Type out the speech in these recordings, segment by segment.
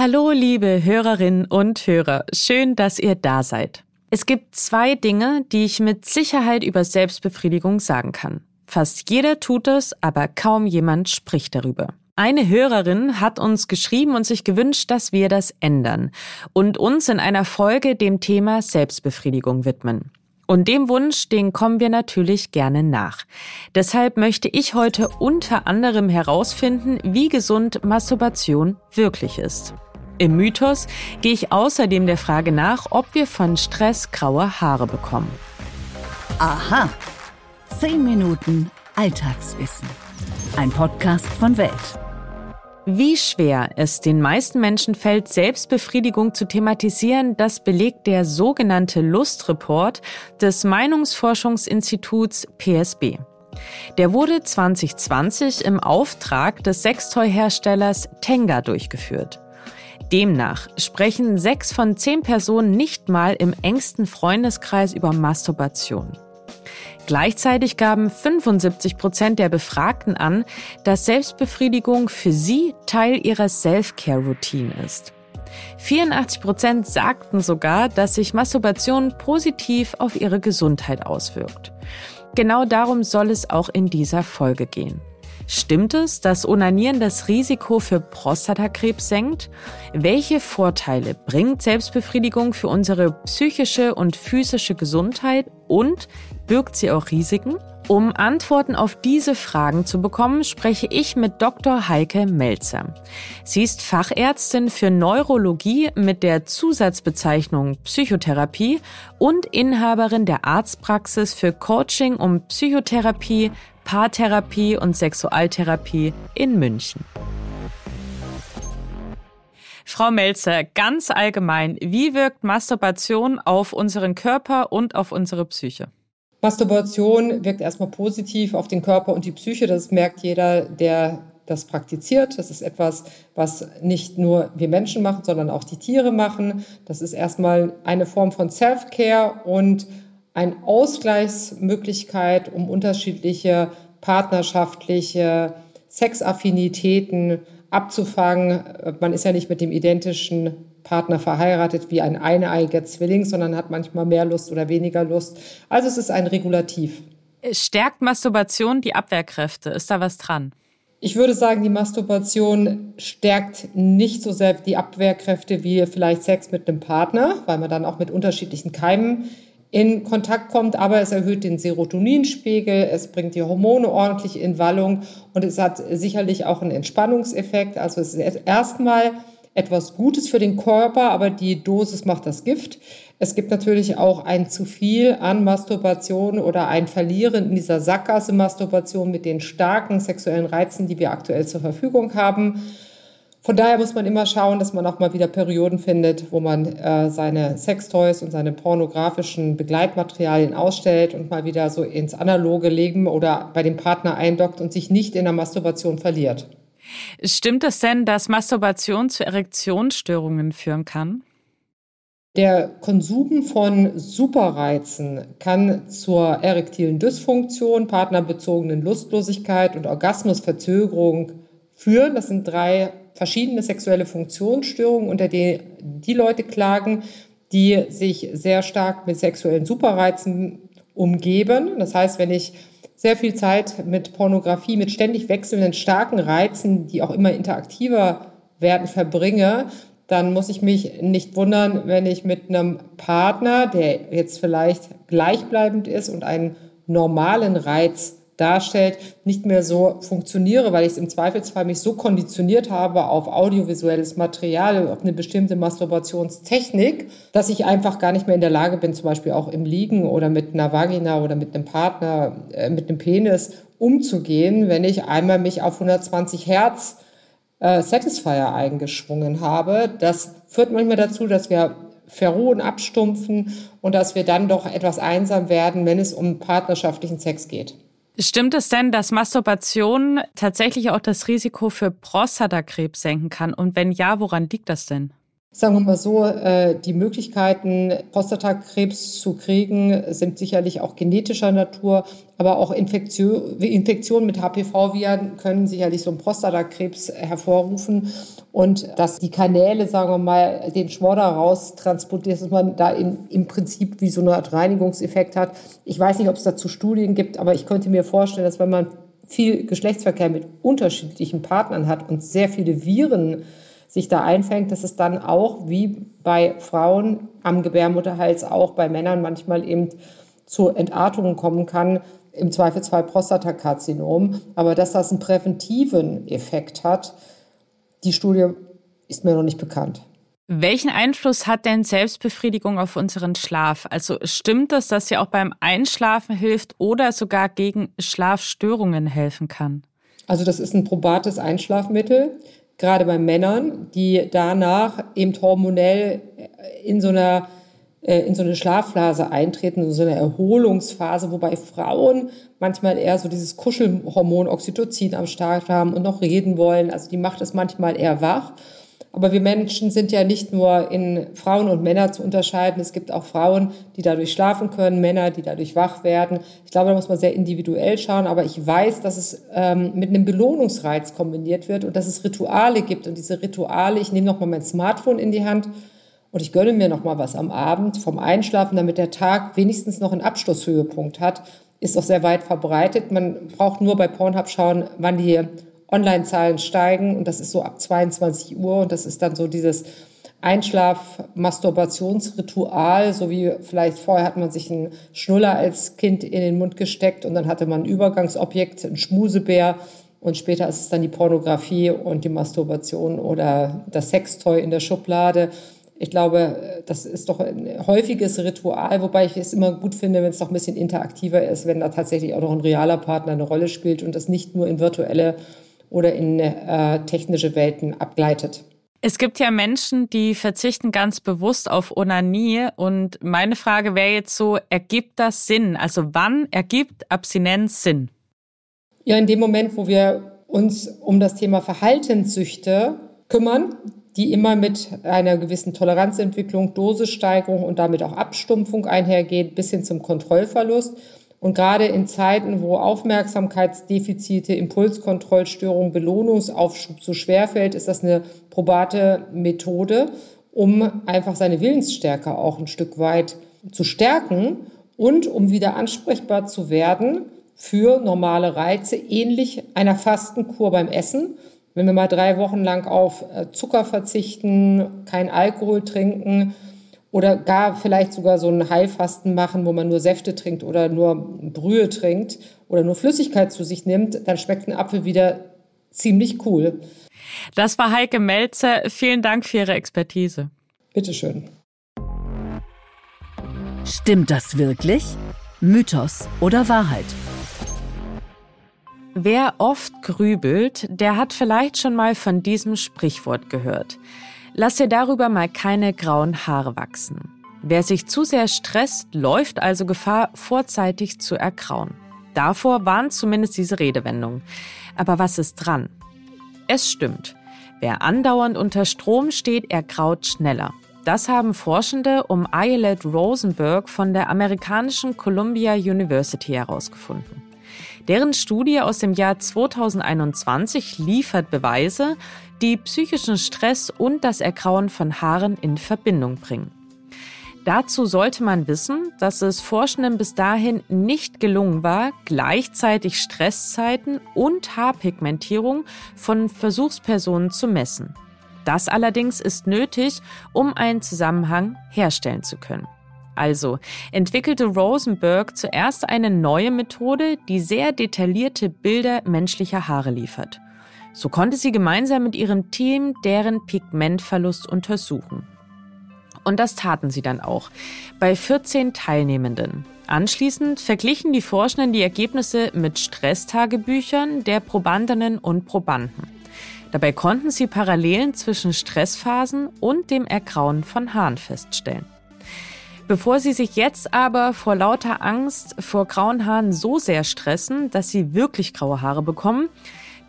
Hallo, liebe Hörerinnen und Hörer. Schön, dass ihr da seid. Es gibt zwei Dinge, die ich mit Sicherheit über Selbstbefriedigung sagen kann. Fast jeder tut es, aber kaum jemand spricht darüber. Eine Hörerin hat uns geschrieben und sich gewünscht, dass wir das ändern und uns in einer Folge dem Thema Selbstbefriedigung widmen. Und dem Wunsch, den kommen wir natürlich gerne nach. Deshalb möchte ich heute unter anderem herausfinden, wie gesund Masturbation wirklich ist. Im Mythos gehe ich außerdem der Frage nach, ob wir von Stress graue Haare bekommen. Aha. Zehn Minuten Alltagswissen. Ein Podcast von Welt. Wie schwer es den meisten Menschen fällt, Selbstbefriedigung zu thematisieren, das belegt der sogenannte Lustreport des Meinungsforschungsinstituts PSB. Der wurde 2020 im Auftrag des Sextoy-Herstellers Tenga durchgeführt. Demnach sprechen sechs von zehn Personen nicht mal im engsten Freundeskreis über Masturbation. Gleichzeitig gaben 75 Prozent der Befragten an, dass Selbstbefriedigung für sie Teil ihrer Self-Care-Routine ist. 84 Prozent sagten sogar, dass sich Masturbation positiv auf ihre Gesundheit auswirkt. Genau darum soll es auch in dieser Folge gehen. Stimmt es, dass Onanieren das Risiko für Prostatakrebs senkt? Welche Vorteile bringt Selbstbefriedigung für unsere psychische und physische Gesundheit? Und birgt sie auch Risiken? Um Antworten auf diese Fragen zu bekommen, spreche ich mit Dr. Heike Melzer. Sie ist Fachärztin für Neurologie mit der Zusatzbezeichnung Psychotherapie und Inhaberin der Arztpraxis für Coaching um Psychotherapie, Paartherapie und Sexualtherapie in München. Frau Melzer, ganz allgemein, wie wirkt Masturbation auf unseren Körper und auf unsere Psyche? Masturbation wirkt erstmal positiv auf den Körper und die Psyche. Das merkt jeder, der das praktiziert. Das ist etwas, was nicht nur wir Menschen machen, sondern auch die Tiere machen. Das ist erstmal eine Form von Self-Care und eine Ausgleichsmöglichkeit, um unterschiedliche partnerschaftliche Sexaffinitäten abzufangen. Man ist ja nicht mit dem identischen Partner verheiratet wie ein eineiiger Zwilling, sondern hat manchmal mehr Lust oder weniger Lust. Also es ist ein Regulativ. Stärkt Masturbation die Abwehrkräfte? Ist da was dran? Ich würde sagen, die Masturbation stärkt nicht so sehr die Abwehrkräfte wie vielleicht Sex mit einem Partner, weil man dann auch mit unterschiedlichen Keimen in Kontakt kommt, aber es erhöht den Serotoninspiegel, es bringt die Hormone ordentlich in Wallung und es hat sicherlich auch einen Entspannungseffekt. Also es ist erstmal etwas Gutes für den Körper, aber die Dosis macht das Gift. Es gibt natürlich auch ein zu viel an Masturbation oder ein Verlieren in dieser Sackgasse Masturbation mit den starken sexuellen Reizen, die wir aktuell zur Verfügung haben. Von daher muss man immer schauen, dass man auch mal wieder Perioden findet, wo man äh, seine Sextoys und seine pornografischen Begleitmaterialien ausstellt und mal wieder so ins analoge Leben oder bei dem Partner eindockt und sich nicht in der Masturbation verliert. Stimmt es denn, dass Masturbation zu Erektionsstörungen führen kann? Der Konsum von Superreizen kann zur erektilen Dysfunktion, partnerbezogenen Lustlosigkeit und Orgasmusverzögerung führen. Das sind drei verschiedene sexuelle Funktionsstörungen, unter denen die Leute klagen, die sich sehr stark mit sexuellen Superreizen umgeben. Das heißt, wenn ich sehr viel Zeit mit Pornografie, mit ständig wechselnden starken Reizen, die auch immer interaktiver werden, verbringe, dann muss ich mich nicht wundern, wenn ich mit einem Partner, der jetzt vielleicht gleichbleibend ist und einen normalen Reiz darstellt, nicht mehr so funktioniere, weil ich es im Zweifelsfall mich so konditioniert habe auf audiovisuelles Material, auf eine bestimmte Masturbationstechnik, dass ich einfach gar nicht mehr in der Lage bin, zum Beispiel auch im Liegen oder mit einer Vagina oder mit einem Partner, äh, mit einem Penis umzugehen, wenn ich einmal mich auf 120 Hertz äh, Satisfier eingeschwungen habe. Das führt manchmal dazu, dass wir verruhen, abstumpfen und dass wir dann doch etwas einsam werden, wenn es um partnerschaftlichen Sex geht. Stimmt es denn, dass Masturbation tatsächlich auch das Risiko für Prostatakrebs senken kann? Und wenn ja, woran liegt das denn? Sagen wir mal so, äh, die Möglichkeiten, Prostatakrebs zu kriegen, sind sicherlich auch genetischer Natur, aber auch Infektion, Infektionen mit HPV-Viren können sicherlich so einen Prostatakrebs hervorrufen. Und dass die Kanäle, sagen wir mal, den Schmodder raus transportiert, dass man da in, im Prinzip wie so eine Art Reinigungseffekt hat. Ich weiß nicht, ob es dazu Studien gibt, aber ich könnte mir vorstellen, dass wenn man viel Geschlechtsverkehr mit unterschiedlichen Partnern hat und sehr viele Viren sich da einfängt, dass es dann auch wie bei Frauen am Gebärmutterhals auch bei Männern manchmal eben zu Entartungen kommen kann, im Zweifelsfall Prostatakarzinom. Aber dass das einen präventiven Effekt hat, die Studie ist mir noch nicht bekannt. Welchen Einfluss hat denn Selbstbefriedigung auf unseren Schlaf? Also stimmt es, dass sie auch beim Einschlafen hilft oder sogar gegen Schlafstörungen helfen kann? Also das ist ein probates Einschlafmittel gerade bei Männern, die danach eben hormonell in so einer äh, in so eine Schlafphase eintreten, in so eine Erholungsphase, wobei Frauen manchmal eher so dieses Kuschelhormon Oxytocin am Start haben und noch reden wollen. Also die macht es manchmal eher wach. Aber wir Menschen sind ja nicht nur in Frauen und Männer zu unterscheiden. Es gibt auch Frauen, die dadurch schlafen können, Männer, die dadurch wach werden. Ich glaube, da muss man sehr individuell schauen. Aber ich weiß, dass es ähm, mit einem Belohnungsreiz kombiniert wird und dass es Rituale gibt. Und diese Rituale, ich nehme nochmal mein Smartphone in die Hand und ich gönne mir nochmal was am Abend vom Einschlafen, damit der Tag wenigstens noch einen Abschlusshöhepunkt hat, ist doch sehr weit verbreitet. Man braucht nur bei Pornhub schauen, wann die Online-Zahlen steigen und das ist so ab 22 Uhr und das ist dann so dieses Einschlaf-Masturbationsritual, so wie vielleicht vorher hat man sich einen Schnuller als Kind in den Mund gesteckt und dann hatte man ein Übergangsobjekt, ein Schmusebär und später ist es dann die Pornografie und die Masturbation oder das Sextoy in der Schublade. Ich glaube, das ist doch ein häufiges Ritual, wobei ich es immer gut finde, wenn es doch ein bisschen interaktiver ist, wenn da tatsächlich auch noch ein realer Partner eine Rolle spielt und das nicht nur in virtuelle oder in äh, technische Welten abgleitet. Es gibt ja Menschen, die verzichten ganz bewusst auf Onanie. Und meine Frage wäre jetzt so, ergibt das Sinn? Also wann ergibt Abstinenz Sinn? Ja, in dem Moment, wo wir uns um das Thema Verhaltenssüchte kümmern, die immer mit einer gewissen Toleranzentwicklung, Dosissteigerung und damit auch Abstumpfung einhergeht, bis hin zum Kontrollverlust. Und gerade in Zeiten, wo Aufmerksamkeitsdefizite, Impulskontrollstörungen, Belohnungsaufschub so schwerfällt, ist das eine probate Methode, um einfach seine Willensstärke auch ein Stück weit zu stärken und um wieder ansprechbar zu werden für normale Reize, ähnlich einer Fastenkur beim Essen. Wenn wir mal drei Wochen lang auf äh, Zucker verzichten, kein Alkohol trinken, oder gar vielleicht sogar so ein Heilfasten machen, wo man nur Säfte trinkt oder nur Brühe trinkt oder nur Flüssigkeit zu sich nimmt, dann schmeckt ein Apfel wieder ziemlich cool. Das war Heike Melzer. Vielen Dank für Ihre Expertise. Bitteschön. Stimmt das wirklich? Mythos oder Wahrheit? Wer oft grübelt, der hat vielleicht schon mal von diesem Sprichwort gehört. Lass dir darüber mal keine grauen Haare wachsen. Wer sich zu sehr stresst, läuft also Gefahr, vorzeitig zu ergrauen. Davor warnt zumindest diese Redewendung. Aber was ist dran? Es stimmt. Wer andauernd unter Strom steht, ergraut schneller. Das haben Forschende um Ayelet Rosenberg von der amerikanischen Columbia University herausgefunden. Deren Studie aus dem Jahr 2021 liefert Beweise, die psychischen Stress und das Ergrauen von Haaren in Verbindung bringen. Dazu sollte man wissen, dass es Forschenden bis dahin nicht gelungen war, gleichzeitig Stresszeiten und Haarpigmentierung von Versuchspersonen zu messen. Das allerdings ist nötig, um einen Zusammenhang herstellen zu können. Also entwickelte Rosenberg zuerst eine neue Methode, die sehr detaillierte Bilder menschlicher Haare liefert. So konnte sie gemeinsam mit ihrem Team deren Pigmentverlust untersuchen. Und das taten sie dann auch bei 14 Teilnehmenden. Anschließend verglichen die Forschenden die Ergebnisse mit Stresstagebüchern der Probandinnen und Probanden. Dabei konnten sie Parallelen zwischen Stressphasen und dem Ergrauen von Haaren feststellen. Bevor sie sich jetzt aber vor lauter Angst vor grauen Haaren so sehr stressen, dass sie wirklich graue Haare bekommen,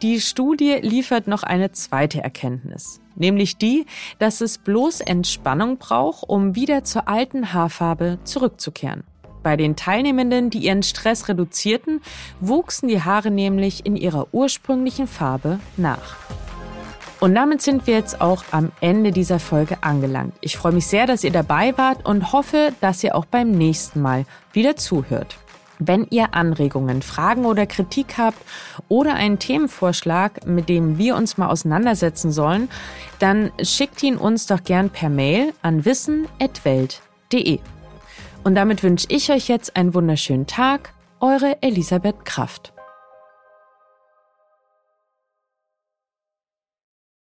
Die Studie liefert noch eine zweite Erkenntnis, nämlich die, dass es bloß Entspannung braucht, um wieder zur alten Haarfarbe zurückzukehren. Bei den Teilnehmenden, die ihren Stress reduzierten, wuchsen die Haare nämlich in ihrer ursprünglichen Farbe nach. Und damit sind wir jetzt auch am Ende dieser Folge angelangt. Ich freue mich sehr, dass ihr dabei wart und hoffe, dass ihr auch beim nächsten Mal wieder zuhört. Wenn ihr Anregungen, Fragen oder Kritik habt oder einen Themenvorschlag, mit dem wir uns mal auseinandersetzen sollen, dann schickt ihn uns doch gern per Mail an wissen.welt.de. Und damit wünsche ich euch jetzt einen wunderschönen Tag. Eure Elisabeth Kraft.